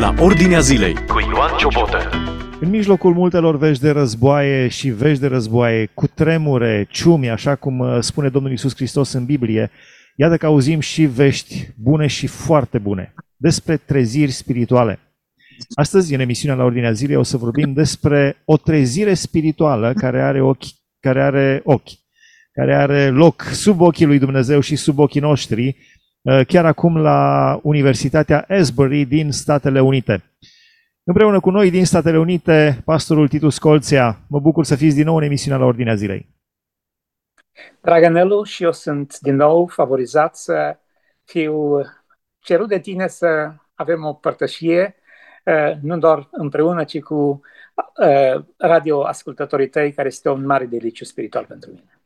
la Ordinea Zilei cu Ioan Ciobotă. În mijlocul multelor vești de războaie și vești de războaie, cu tremure, ciumi, așa cum uh, spune Domnul Isus Hristos în Biblie, iată că auzim și vești bune și foarte bune despre treziri spirituale. Astăzi, în emisiunea la Ordinea Zilei, o să vorbim despre o trezire spirituală care are ochi, care are ochi, care are loc sub ochii lui Dumnezeu și sub ochii noștri, uh, chiar acum la Universitatea Asbury din Statele Unite. Împreună cu noi din Statele Unite, pastorul Titus Colțea. Mă bucur să fiți din nou în emisiunea la Ordinea Zilei. Dragă Nelu, și eu sunt din nou favorizat să fiu cerut de tine să avem o părtășie, uh, nu doar împreună, ci cu uh, radioascultătorii tăi, care este un mare deliciu spiritual pentru mine.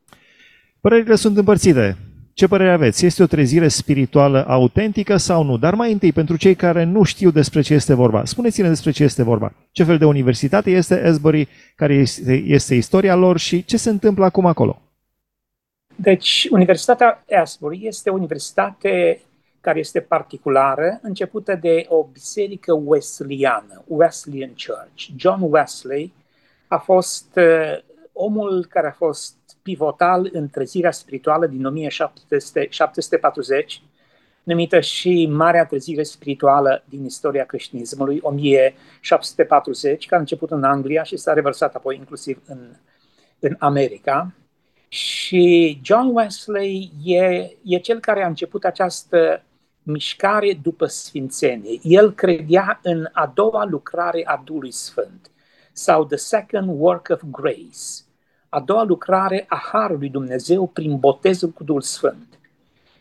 Părerile sunt împărțite. Ce părere aveți? Este o trezire spirituală autentică sau nu? Dar mai întâi, pentru cei care nu știu despre ce este vorba, spuneți-ne despre ce este vorba. Ce fel de universitate este Asbury, care este, este istoria lor și ce se întâmplă acum acolo? Deci, Universitatea Asbury este o universitate care este particulară, începută de o biserică wesleyană, Wesleyan Church. John Wesley a fost uh, omul care a fost pivotal în trezirea spirituală din 1740, numită și Marea Trezire Spirituală din istoria creștinismului, 1740, care a început în Anglia și s-a revărsat apoi inclusiv în, în America. Și John Wesley e, e cel care a început această mișcare după sfințenie. El credea în a doua lucrare a Duhului Sfânt sau the second work of grace, a doua lucrare a Harului Dumnezeu prin botezul cu Duhul Sfânt.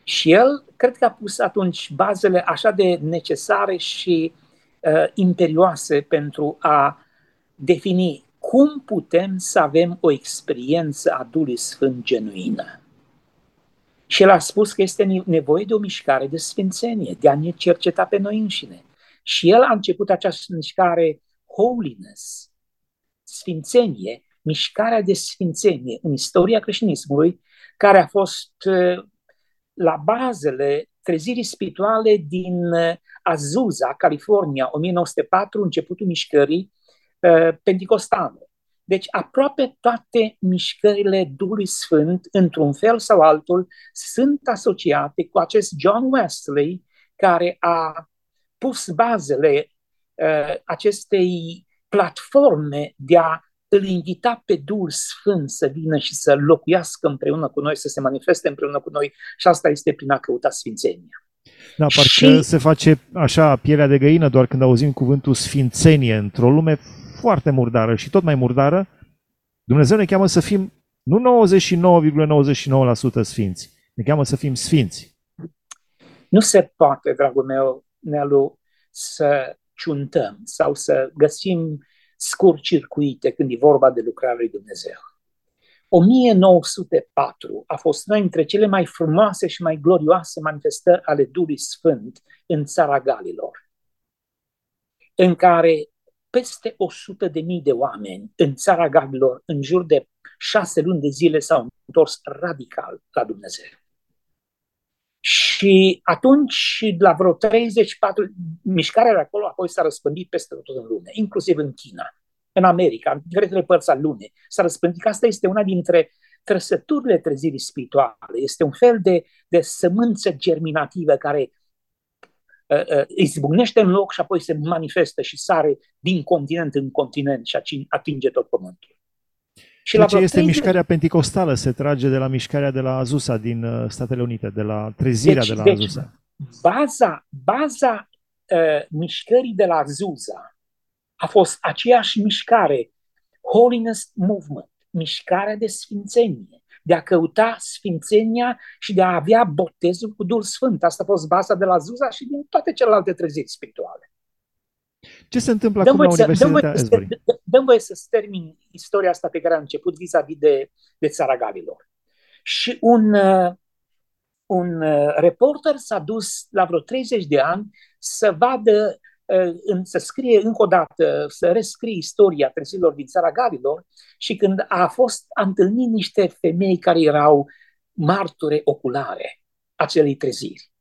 Și el cred că a pus atunci bazele așa de necesare și uh, imperioase pentru a defini cum putem să avem o experiență a Duhului Sfânt genuină. Și el a spus că este nevoie de o mișcare de sfințenie, de a ne cerceta pe noi înșine. Și el a început această mișcare holiness, sfințenie, mișcarea de sfințenie în istoria creștinismului, care a fost uh, la bazele trezirii spirituale din uh, Azusa, California, 1904, începutul mișcării uh, pentecostale. Deci aproape toate mișcările Duhului Sfânt, într-un fel sau altul, sunt asociate cu acest John Wesley, care a pus bazele uh, acestei platforme de a îl invita pe Duhul Sfânt să vină și să locuiască împreună cu noi, să se manifeste împreună cu noi și asta este prin a căuta sfințenia. Da, parcă și... se face așa pielea de găină doar când auzim cuvântul sfințenie într-o lume foarte murdară și tot mai murdară. Dumnezeu ne cheamă să fim nu 99,99% sfinți, ne cheamă să fim sfinți. Nu se poate, dragul meu, Nelu, să ciuntăm sau să găsim scurt-circuite când e vorba de lucrarea lui Dumnezeu. 1904 a fost una dintre cele mai frumoase și mai glorioase manifestări ale Duhului Sfânt în țara Galilor, în care peste 100 de mii de oameni în țara Galilor, în jur de șase luni de zile, s-au întors radical la Dumnezeu. Și atunci, la vreo 34, mișcarea de acolo apoi s-a răspândit peste tot în lume, inclusiv în China, în America, în diferitele părți ale lumii. S-a răspândit că asta este una dintre trăsăturile trezirii spirituale. Este un fel de, de sămânță germinativă care uh, uh, izbucnește în loc și apoi se manifestă și sare din continent în continent și atinge tot pământul. Și deci la este 30... mișcarea penticostală, se trage de la mișcarea de la Azusa din uh, Statele Unite, de la trezirea deci, de la deci, Azusa. Baza, baza uh, mișcării de la Azusa a fost aceeași mișcare, Holiness Movement, mișcarea de sfințenie, de a căuta sfințenia și de a avea botezul cu Duhul Sfânt. Asta a fost baza de la Azusa și din toate celelalte treziri spirituale. Ce se întâmplă dăm acum la Universitatea Asbury? Dăm voie să termin istoria asta pe care am început vis-a-vis de, de țara Galilor. Și un, uh, un uh, reporter s-a dus la vreo 30 de ani să vadă, uh, să scrie încă o dată, să rescrie istoria trezilor din țara Galilor și când a fost, a întâlnit niște femei care erau marture oculare acelei treziri.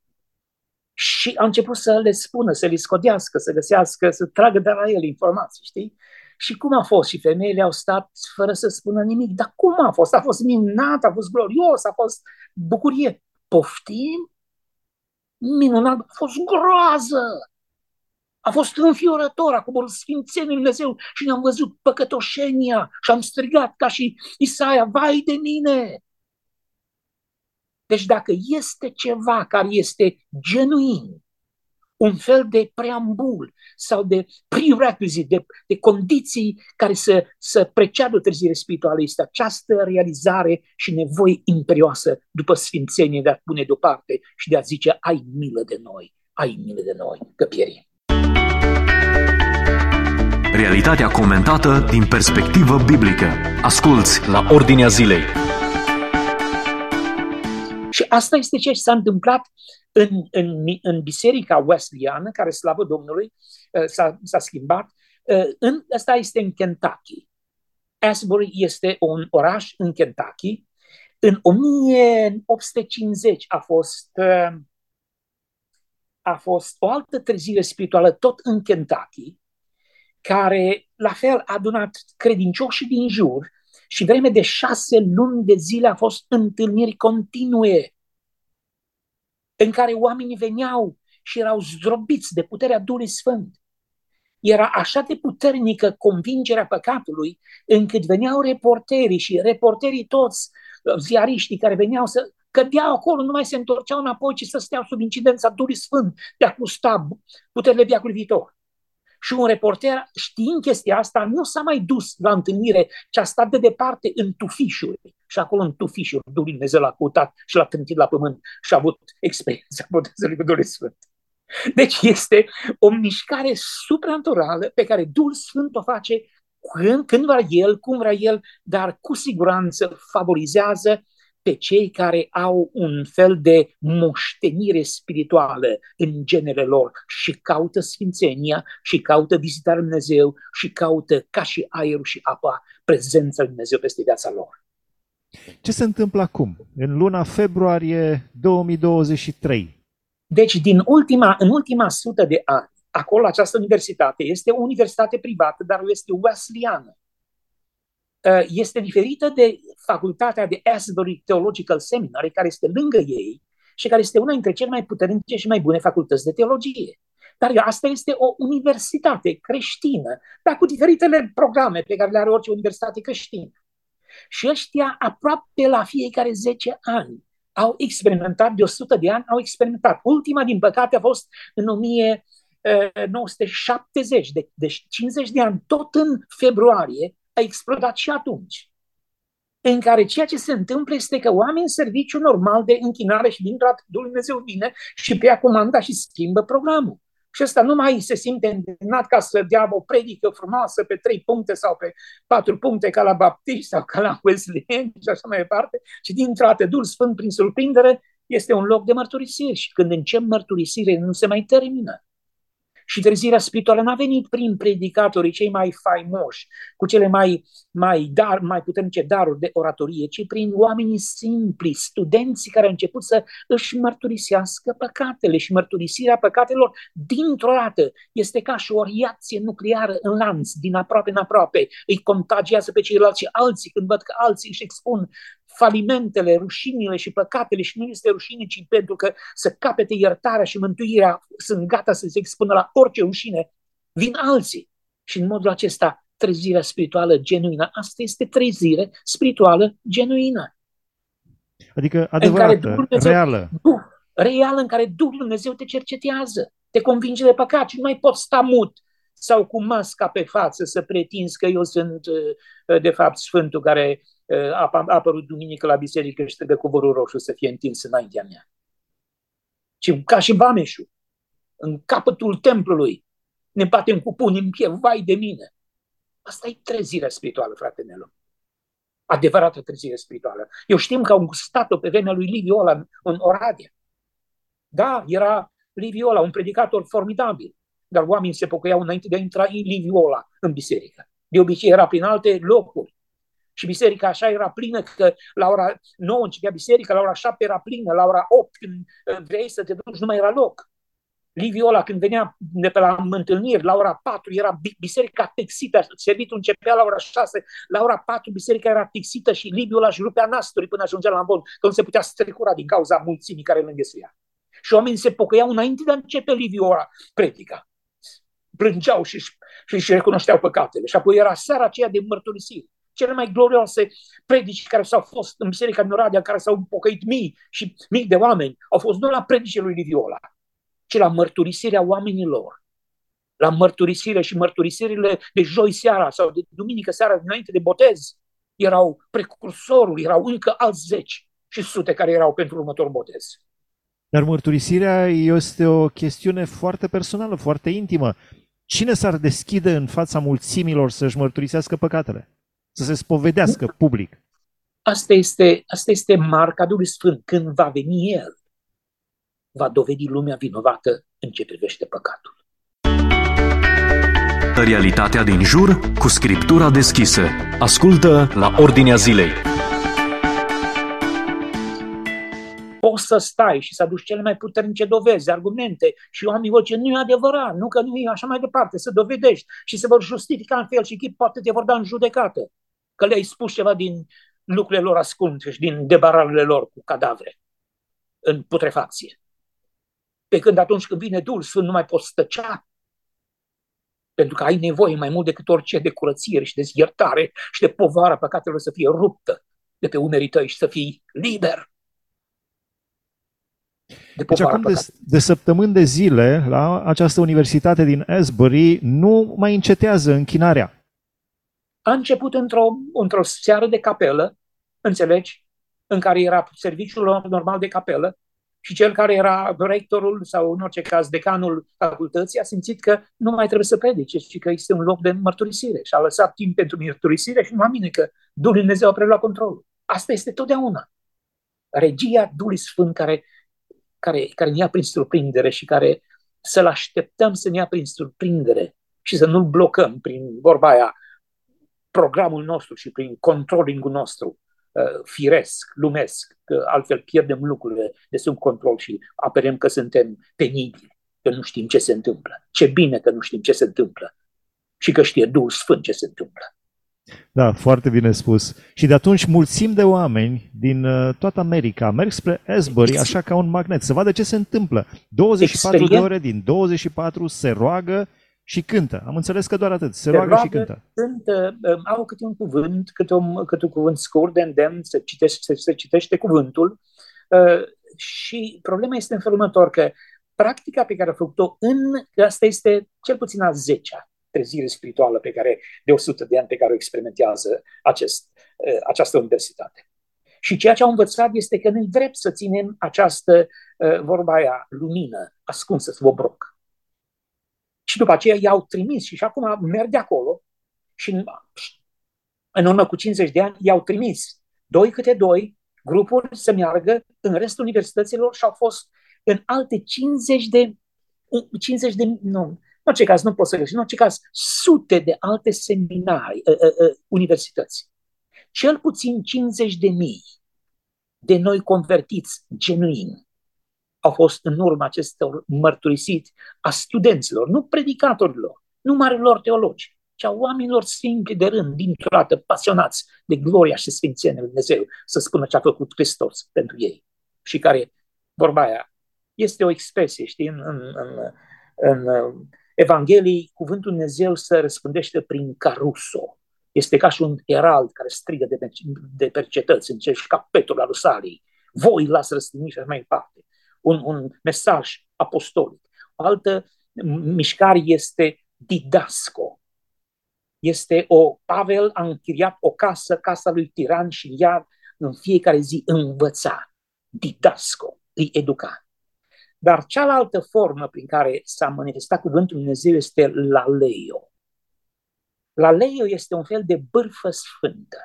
Și a început să le spună, să le scodească, să găsească, să tragă de la el informații, știi? Și cum a fost? Și femeile au stat fără să spună nimic. Dar cum a fost? A fost minunat, a fost glorios, a fost bucurie. Poftim? Minunat, a fost groază. A fost înfiorător, a coborât Sfințenii Lui Dumnezeu și ne-am văzut păcătoșenia și am strigat ca și Isaia, vai de mine! Deci dacă este ceva care este genuin, un fel de preambul sau de prerequisite, de, de condiții care să, să preceadă trezire spirituală, este această realizare și nevoie imperioasă după sfințenie de a pune deoparte și de a zice, ai milă de noi, ai milă de noi, că pierim. Realitatea comentată din perspectivă biblică. Asculți la Ordinea Zilei. Și asta este ce s-a întâmplat în, în, în biserica Wesleyană, care, slavă Domnului, uh, s-a, s-a schimbat. Uh, în, asta este în Kentucky. Asbury este un oraș în Kentucky. În 1850 a fost, uh, a fost o altă trezire spirituală tot în Kentucky, care la fel a adunat credincioșii din jur și vreme de șase luni de zile a fost întâlniri continue în care oamenii veneau și erau zdrobiți de puterea Duhului Sfânt. Era așa de puternică convingerea păcatului, încât veneau reporterii și reporterii toți, ziariștii care veneau să cădeau acolo, nu mai se întorceau înapoi, ci să stea sub incidența Duhului Sfânt de a gusta puterile viacului viitor. Și un reporter, știind chestia asta, nu s-a mai dus la întâlnire, ci a stat de departe în tufișuri. Și acolo în tufișuri, Duhul Dumnezeu l-a căutat și l-a trântit la pământ și a avut experiența botezului cu Duhul Sfânt. Deci este o mișcare supranaturală pe care Duhul Sfânt o face când, când vrea El, cum vrea El, dar cu siguranță favorizează pe cei care au un fel de moștenire spirituală în genele lor și caută sfințenia și caută vizitarea Lui Dumnezeu și caută ca și aerul și apa prezența Lui Dumnezeu peste viața lor. Ce se întâmplă acum, în luna februarie 2023? Deci, din ultima, în ultima sută de ani, acolo această universitate este o universitate privată, dar este wesleyană. Uh, este diferită de facultatea de Asbury Theological Seminary, care este lângă ei și care este una dintre cele mai puternice și mai bune facultăți de teologie. Dar asta este o universitate creștină, dar cu diferitele programe pe care le are orice universitate creștină. Și ăștia aproape la fiecare 10 ani au experimentat, de 100 de ani au experimentat. Ultima, din păcate, a fost în 1970, uh, deci 50 de ani, tot în februarie, a explodat și atunci. În care ceea ce se întâmplă este că oamenii în serviciu normal de închinare și din dată Dumnezeu vine și pe ea comanda și schimbă programul. Și ăsta nu mai se simte îndemnat ca să dea o predică frumoasă pe trei puncte sau pe patru puncte ca la baptiști sau ca la Wesleyan și așa mai departe, și dintr-o dată Duhul Sfânt prin surprindere este un loc de mărturisire și când încep mărturisire nu se mai termină. Și trezirea spirituală n-a venit prin predicatorii cei mai faimoși, cu cele mai, mai, dar, mai puternice daruri de oratorie, ci prin oamenii simpli, studenții care au început să își mărturisească păcatele și mărturisirea păcatelor dintr-o dată este ca și o reacție nucleară în lanț, din aproape în aproape. Îi contagiază pe ceilalți și alții când văd că alții își expun falimentele, rușinile și păcatele și nu este rușine, ci pentru că să capete iertarea și mântuirea, sunt gata să se expună la orice rușine, vin alții. Și în modul acesta, trezirea spirituală genuină, asta este trezire spirituală genuină. Adică adevărată, Dumnezeu, reală. Duh, reală în care Duhul Dumnezeu te cercetează, te convinge de păcat și nu mai poți sta mut sau cu masca pe față să pretinzi că eu sunt uh, de fapt Sfântul care a apărut duminică la biserică și trebuie covorul roșu să fie întins înaintea mea. Și ca și Bameșul, în capătul templului, ne batem cu puni în piept, vai de mine. Asta e trezirea spirituală, frate Nelu. Adevărată trezire spirituală. Eu știm că au gustat-o pe vremea lui Liviola în, în Oradea. Da, era Liviola, un predicator formidabil, dar oamenii se pocăiau înainte de a intra în Liviola în biserică. De obicei era prin alte locuri. Și biserica așa era plină că la ora 9 începea biserica, la ora 7 era plină, la ora 8 când uh, vrei să te duci nu mai era loc. Liviola, când venea de pe la întâlniri, la ora 4 era biserica texită, servitul începea la ora 6, la ora 4 biserica era texită și Liviola își rupea nasturi până ajungea la ambon, că nu se putea strecura din cauza mulțimii care îl înghesuia. Și oamenii se pocăiau înainte de a începe Liviola predica. Plângeau și și recunoșteau păcatele. Și apoi era seara aceea de mărturisire cele mai glorioase predici care s-au fost în Biserica din Oradea, care s-au pocăit mii și mii de oameni, au fost nu la predicile lui Liviola, ci la mărturisirea oamenilor. La mărturisire și mărturisirile de joi seara sau de duminică seara înainte de botez erau precursorul, erau încă alți zeci și sute care erau pentru următorul botez. Dar mărturisirea este o chestiune foarte personală, foarte intimă. Cine s-ar deschide în fața mulțimilor să-și mărturisească păcatele? Să se spovedească public? Asta este, asta este marca Duhului Sfânt. Când va veni El, va dovedi lumea vinovată în ce privește păcatul. Realitatea din jur cu scriptura deschisă. Ascultă la Ordinea Zilei. Poți să stai și să aduci cele mai puternice dovezi, argumente și oamenii vor zice, nu e adevărat, nu că nu e așa mai departe, să dovedești și se vor justifica în fel și chip, poate te vor da în judecată, că le-ai spus ceva din lucrurile lor ascunse și din debararele lor cu cadavre în putrefacție. Pe când atunci când vine Duhul Sfânt nu mai poți stăcea, pentru că ai nevoie mai mult decât orice de curățire și de iertare și de povara păcatelor să fie ruptă de pe umerii tăi și să fii liber. De deci acum de, de săptămâni de zile, la această universitate din Asbury, nu mai încetează închinarea. A început într-o, într-o seară de capelă, înțelegi, în care era serviciul normal de capelă, și cel care era rectorul sau în orice caz decanul facultății a simțit că nu mai trebuie să predice, ci că este un loc de mărturisire și a lăsat timp pentru mărturisire și nu mine că Duhul Dumnezeu a preluat controlul. Asta este totdeauna. Regia Duhului Sfânt care, care, care ne ia prin surprindere și care să-L așteptăm să ne ia prin surprindere și să nu-L blocăm prin vorba aia, programul nostru și prin controlling nostru Uh, firesc, lumesc, că altfel pierdem lucrurile de sub control și apărem că suntem penibili, că nu știm ce se întâmplă. Ce bine că nu știm ce se întâmplă și că știe Duhul Sfânt ce se întâmplă. Da, foarte bine spus. Și de atunci mulțim de oameni din uh, toată America merg spre Asbury așa ca un magnet, să vadă ce se întâmplă. 24 Experien... de ore din 24 se roagă și cântă. Am înțeles că doar atât. Se, se roagă, roagă și cântă. cântă. Um, au câte un cuvânt, câte un, câte un cuvânt scurt de îndemn, se citește, se, se citește cuvântul. Uh, și problema este în felul următor, că practica pe care a făcut-o în, asta este cel puțin a 10-a trezire spirituală pe care, de 100 de ani pe care o experimentează acest, uh, această universitate. Și ceea ce au învățat este că nu-i drept să ținem această, uh, vorba aia, lumină ascunsă sub obroc și după aceea i-au trimis și, și acum merg de acolo și în, în urmă cu 50 de ani i-au trimis doi câte doi grupuri să meargă în restul universităților și au fost în alte 50 de 50 de, nu, în orice caz nu pot să găsesc, în orice caz sute de alte seminarii, uh, uh, uh, universități. Cel puțin 50 de mii de noi convertiți genuini au fost în urma acestor mărturisiți a studenților, nu predicatorilor, nu marilor teologi, ci a oamenilor simpli de rând, dintr-o dată, pasionați de gloria și sfințenia lui Dumnezeu, să spună ce a făcut Hristos pentru ei. Și care, vorba aia, este o expresie, știi, în, în, în, în Evanghelii, cuvântul Dumnezeu se răspândește prin caruso. Este ca și un herald care strigă de pe, de pe cetăți, în cer și ca Petru la Rusalii. Voi lasă răstigni și mai departe un, un mesaj apostolic. O altă mișcare este didasco. Este o, Pavel a închiriat o casă, casa lui Tiran și ea în fiecare zi învăța. Didasco, îi educa. Dar cealaltă formă prin care s-a manifestat cuvântul Dumnezeu este la leio. La leio este un fel de bârfă sfântă.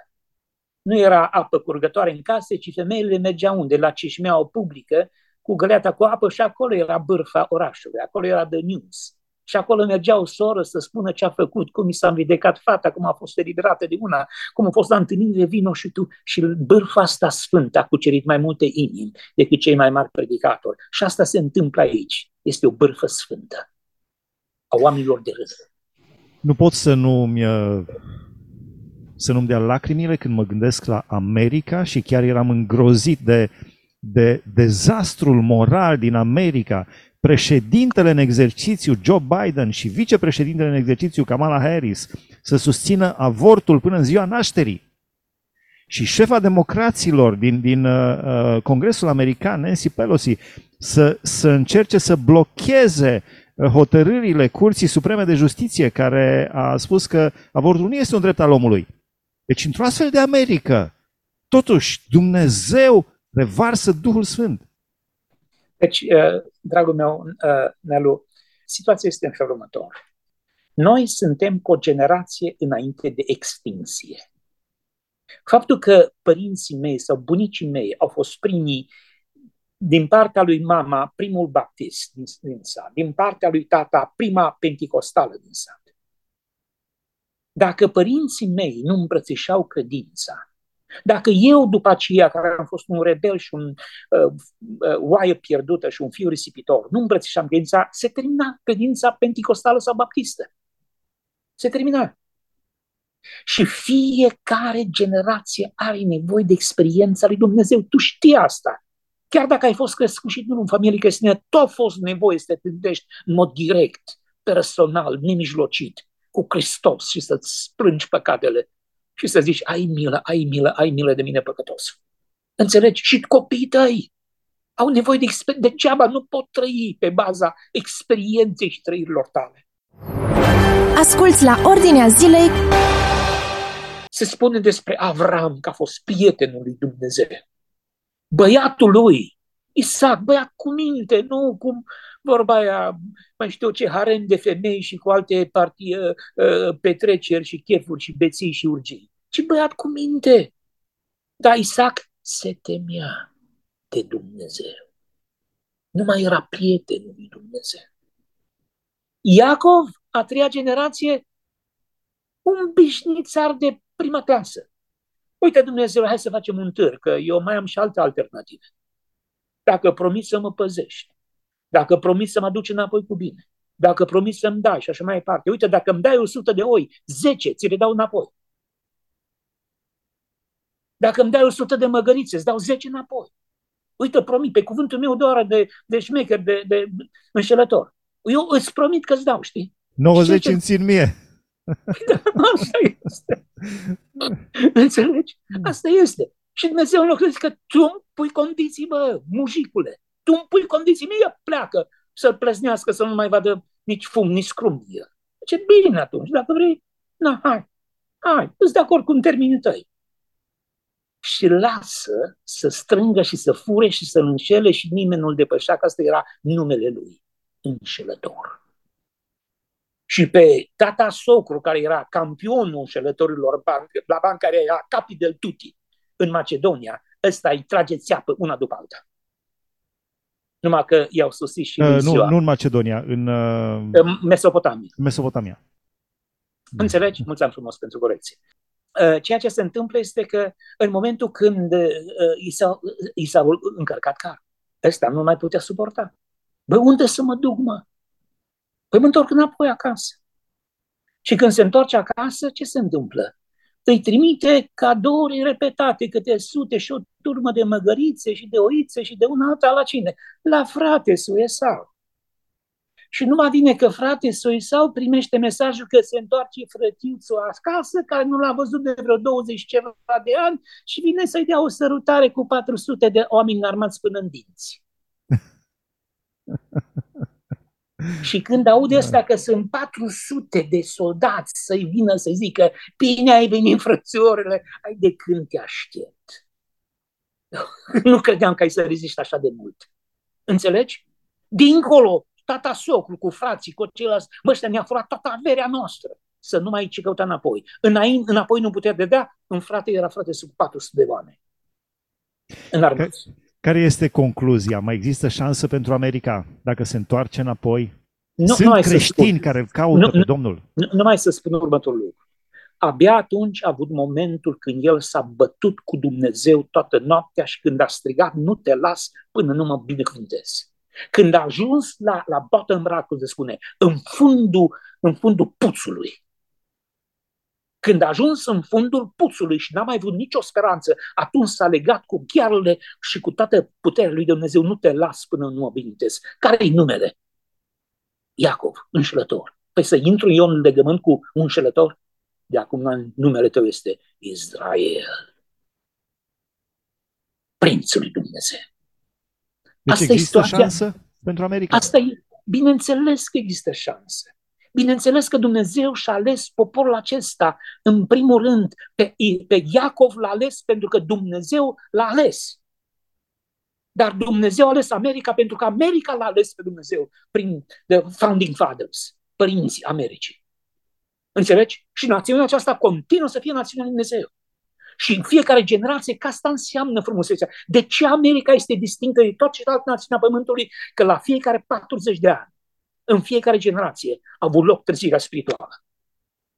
Nu era apă curgătoare în case, ci femeile mergeau unde? La cișmeaua publică cu găleata cu apă și acolo era bârfa orașului, acolo era The News. Și acolo mergeau soră să spună ce a făcut, cum i s-a învidecat fata, cum a fost eliberată de una, cum a fost la întâlnire, vino și tu. Și bârfa asta sfântă a cucerit mai multe inimi decât cei mai mari predicatori. Și asta se întâmplă aici. este o bârfă sfântă a oamenilor de râs. Nu pot să nu-mi, să nu-mi dea lacrimile când mă gândesc la America și chiar eram îngrozit de, de dezastrul moral din America. Președintele în exercițiu Joe Biden și vicepreședintele în exercițiu Kamala Harris să susțină avortul până în ziua nașterii. Și șefa democraților din, din uh, uh Congresul American, Nancy Pelosi, să, să încerce să blocheze uh, hotărârile Curții Supreme de Justiție, care a spus că avortul nu este un drept al omului. Deci, într-o astfel de Americă, totuși, Dumnezeu revarsă Duhul Sfânt. Deci, uh, dragul meu, Nelu, situația este în felul următor. Noi suntem cu o generație înainte de extinție. Faptul că părinții mei sau bunicii mei au fost primii din partea lui mama, primul baptist din, din sat, din partea lui tata, prima penticostală din sat. Dacă părinții mei nu îmbrățișau credința, dacă eu, după aceea, care am fost un rebel și un uh, uh, oaie pierdută și un fiu risipitor, nu îmbrățișam credința, se termina credința penticostală sau baptistă. Se termina. Și fiecare generație are nevoie de experiența lui Dumnezeu. Tu știi asta. Chiar dacă ai fost crescut și nu în familie creștină, tot a fost nevoie să te gândești în mod direct, personal, nemijlocit, cu Hristos și să-ți plângi păcatele și să zici, ai milă, ai milă, ai milă de mine păcătos. Înțelegi? Și copiii tăi au nevoie de experiență. Degeaba nu pot trăi pe baza experienței și trăirilor tale. Asculți la Ordinea Zilei se spune despre Avram că a fost prietenul lui Dumnezeu. Băiatul lui, Isaac, băiat cu minte, nu cum vorba aia, mai știu ce, harem de femei și cu alte partii, uh, uh, petreceri și chefuri și beții și urgii. ci băiat cu minte. Dar Isaac se temea de Dumnezeu. Nu mai era prietenul lui Dumnezeu. Iacov, a treia generație, un bișnițar de prima clasă. Uite, Dumnezeu, hai să facem un târ, că eu mai am și alte alternative. Dacă promis să mă păzești, dacă promis să mă duci înapoi cu bine, dacă promis să-mi dai și așa mai departe. Uite, dacă îmi dai 100 de oi, 10 ți le dau înapoi. Dacă îmi dai 100 de măgărițe, îți dau 10 înapoi. Uite, promit, pe cuvântul meu de oră de, de șmecher, de, de înșelător. Eu îți promit că îți dau, știi? 90 îmi țin mie. Da, asta este. Înțelegi? Asta este. Și Dumnezeu nu crezi că tu îmi pui condiții, bă, mujicule. Tu îmi pui condiții, mie pleacă să-l plăznească, să nu mai vadă nici fum, nici scrum el. Ce bine atunci, dacă vrei, na, hai, hai, îți de acord cu termenii tăi. Și lasă să strângă și să fure și să înșele și nimeni nu-l depășea, că asta era numele lui, înșelător și pe tata socru, care era campionul înșelătorilor la bani, care era capi del tuti în Macedonia, ăsta îi trage țeapă una după alta. Numai că i-au sosit și uh, nu, nu în Macedonia, în, uh, în Mesopotamia. Mesopotamia. Înțelegi? Mulțumim frumos pentru corecție. Uh, ceea ce se întâmplă este că în momentul când uh, i, s-au, i s-au încărcat car, ăsta nu mai putea suporta. Bă, unde să mă duc, mă? Păi mă întorc înapoi acasă. Și când se întoarce acasă, ce se întâmplă? Îi trimite cadouri repetate, câte sute și o turmă de măgărițe și de oițe și de una alta la cine? La frate sau. Și numai vine că frate sau primește mesajul că se întoarce frătiuțul acasă, care nu l-a văzut de vreo 20 ceva de ani și vine să-i dea o sărutare cu 400 de oameni armați până în dinți. Și când aude da. asta că sunt 400 de soldați să-i vină să zică bine ai venit frățiorele, ai de când te aștept. nu credeam că ai să reziști așa de mult. Înțelegi? Dincolo, tata socru cu frații, cu ceilalți, mă, ăștia ne-a furat toată averea noastră. Să nu mai ce căuta înapoi. Înainte, înapoi nu putea dea, în frate era frate sub 400 de oameni. În armăți. Care este concluzia? Mai există șansă pentru America dacă se întoarce înapoi? Nu, Sunt nu creștini spun, care îl caută nu, pe Domnul. Nu, nu mai să spun următorul lucru. Abia atunci a avut momentul când el s-a bătut cu Dumnezeu toată noaptea și când a strigat, nu te las până nu mă binecuvântezi. Când a ajuns la, la bottom rock, cum se spune, în fundul, în fundul puțului, când a ajuns în fundul puțului și n-a mai avut nicio speranță, atunci s-a legat cu ghearele și cu toată puterea lui Dumnezeu. Nu te las până nu o binitez. Care-i numele? Iacov, înșelător. Păi să intru eu în legământ cu un înșelător? De acum numele tău este Israel. Prințul lui Dumnezeu. Deci Asta există e situația. șansă pentru America? Asta e, bineînțeles că există șanse. Bineînțeles că Dumnezeu și-a ales poporul acesta, în primul rând, pe, pe Iacov l-a ales pentru că Dumnezeu l-a ales. Dar Dumnezeu a ales America pentru că America l-a ales pe Dumnezeu prin the Founding Fathers, părinții Americii. Înțelegi? Și națiunea aceasta continuă să fie națiunea lui Dumnezeu. Și în fiecare generație, că asta înseamnă frumusețea. De ce America este distinctă de toate celelalte națiuni a Pământului? Că la fiecare 40 de ani, în fiecare generație, a avut loc trezirea spirituală.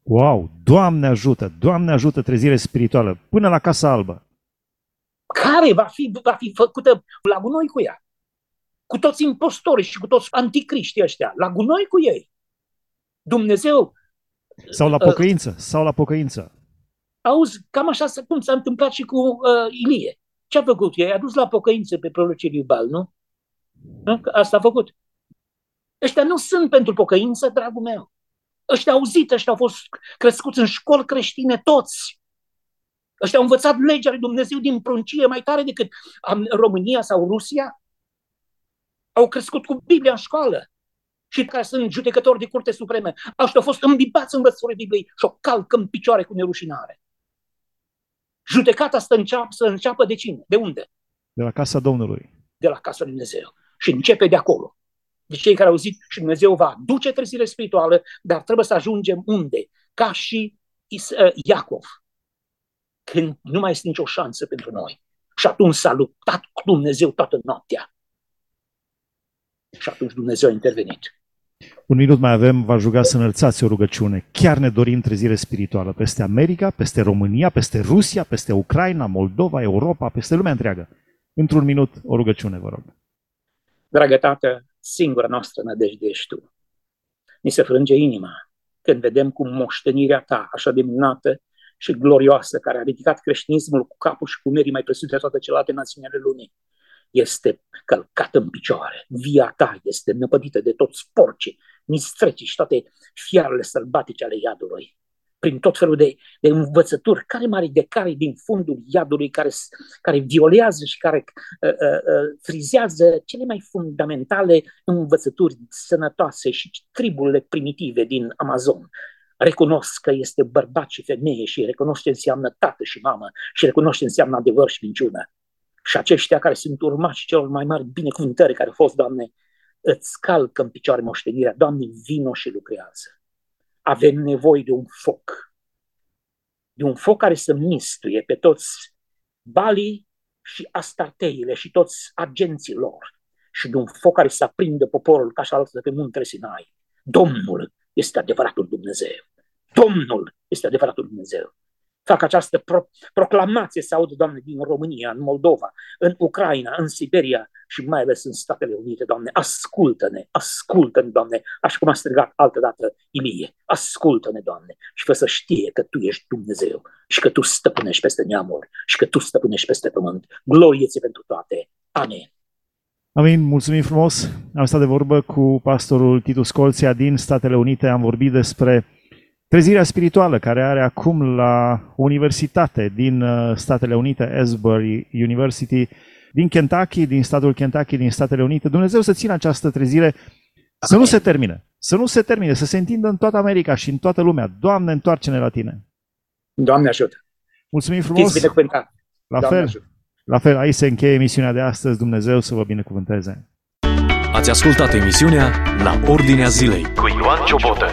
Wow! Doamne ajută! Doamne ajută trezire spirituală! Până la Casa Albă! Care va fi, va fi făcută la gunoi cu ea? Cu toți impostorii și cu toți anticriștii ăștia. La gunoi cu ei. Dumnezeu... Sau la uh, pocăință. Uh, sau la pocăință. Auzi, cam așa cum s-a întâmplat și cu uh, Ilie. Ce a făcut? I-a adus la pocăință pe prorocii lui Bal, nu? Asta a făcut. Ăștia nu sunt pentru pocăință, dragul meu. Ăștia au auzit, ăștia au fost crescuți în școli creștine toți. Ăștia au învățat legea lui Dumnezeu din pruncie mai tare decât România sau Rusia. Au crescut cu Biblia în școală. Și care sunt judecători de curte supreme. Ăștia au fost îmbibați în învățătorii Bibliei și o calcă în picioare cu nerușinare. Judecata să înceapă, să înceapă de cine? De unde? De la casa Domnului. De la casa lui Dumnezeu. Și începe de acolo de cei care au zis și Dumnezeu va duce trezire spirituală, dar trebuie să ajungem unde? Ca și uh, Iacov, când nu mai este nicio șansă pentru noi. Și atunci s-a luptat cu Dumnezeu toată noaptea. Și atunci Dumnezeu a intervenit. Un minut mai avem, v-aș ruga să înălțați o rugăciune. Chiar ne dorim trezire spirituală peste America, peste România, peste Rusia, peste Ucraina, Moldova, Europa, peste lumea întreagă. Într-un minut, o rugăciune, vă rog. Dragă Tată, singura noastră nădejde ești Tu. Ni se frânge inima când vedem cum moștenirea Ta, așa de minunată și glorioasă, care a ridicat creștinismul cu capul și cu merii mai presus de toate celelalte națiuni ale lumii, este călcată în picioare. Via ta este năpădită de toți porcii, mistrecii și toate fiarele sălbatice ale iadului prin tot felul de, de învățături, care mari de care din fundul iadului, care, care violează și care uh, uh, uh, frizează cele mai fundamentale învățături sănătoase și triburile primitive din Amazon. Recunosc că este bărbat și femeie și recunosc ce înseamnă tată și mamă și recunosc ce înseamnă adevăr și minciună. Și aceștia care sunt urmași celor mai mari binecuvântări care au fost, Doamne, îți calcă în picioare moștenirea. Doamne, vino și lucrează avem nevoie de un foc. De un foc care să mistuie pe toți balii și astarteile și toți agenții lor. Și de un foc care să aprindă poporul ca și alături pe muntele Sinai. Domnul este adevăratul Dumnezeu. Domnul este adevăratul Dumnezeu fac această pro- proclamație să audă, Doamne, din România, în Moldova, în Ucraina, în Siberia și mai ales în Statele Unite, Doamne, ascultă-ne, ascultă-ne, Doamne, așa cum a strigat altădată Ilie, ascultă-ne, Doamne, și fă să știe că Tu ești Dumnezeu și că Tu stăpânești peste neamuri și că Tu stăpânești peste pământ. Glorie ți pentru toate. Amen. Amin, mulțumim frumos. Am stat de vorbă cu pastorul Titus Colția din Statele Unite. Am vorbit despre Trezirea spirituală care are acum la universitate din uh, Statele Unite, Asbury University, din Kentucky, din statul Kentucky, din Statele Unite. Dumnezeu să țină această trezire să nu se termine, să nu se termine, să se întindă în toată America și în toată lumea. Doamne, întoarce-ne la Tine! Doamne ajută! Mulțumim frumos! Fiți La fel, ajută. la fel, aici se încheie emisiunea de astăzi. Dumnezeu să vă binecuvânteze! Ați ascultat emisiunea La Ordinea Zilei cu Ioan Ciobotă.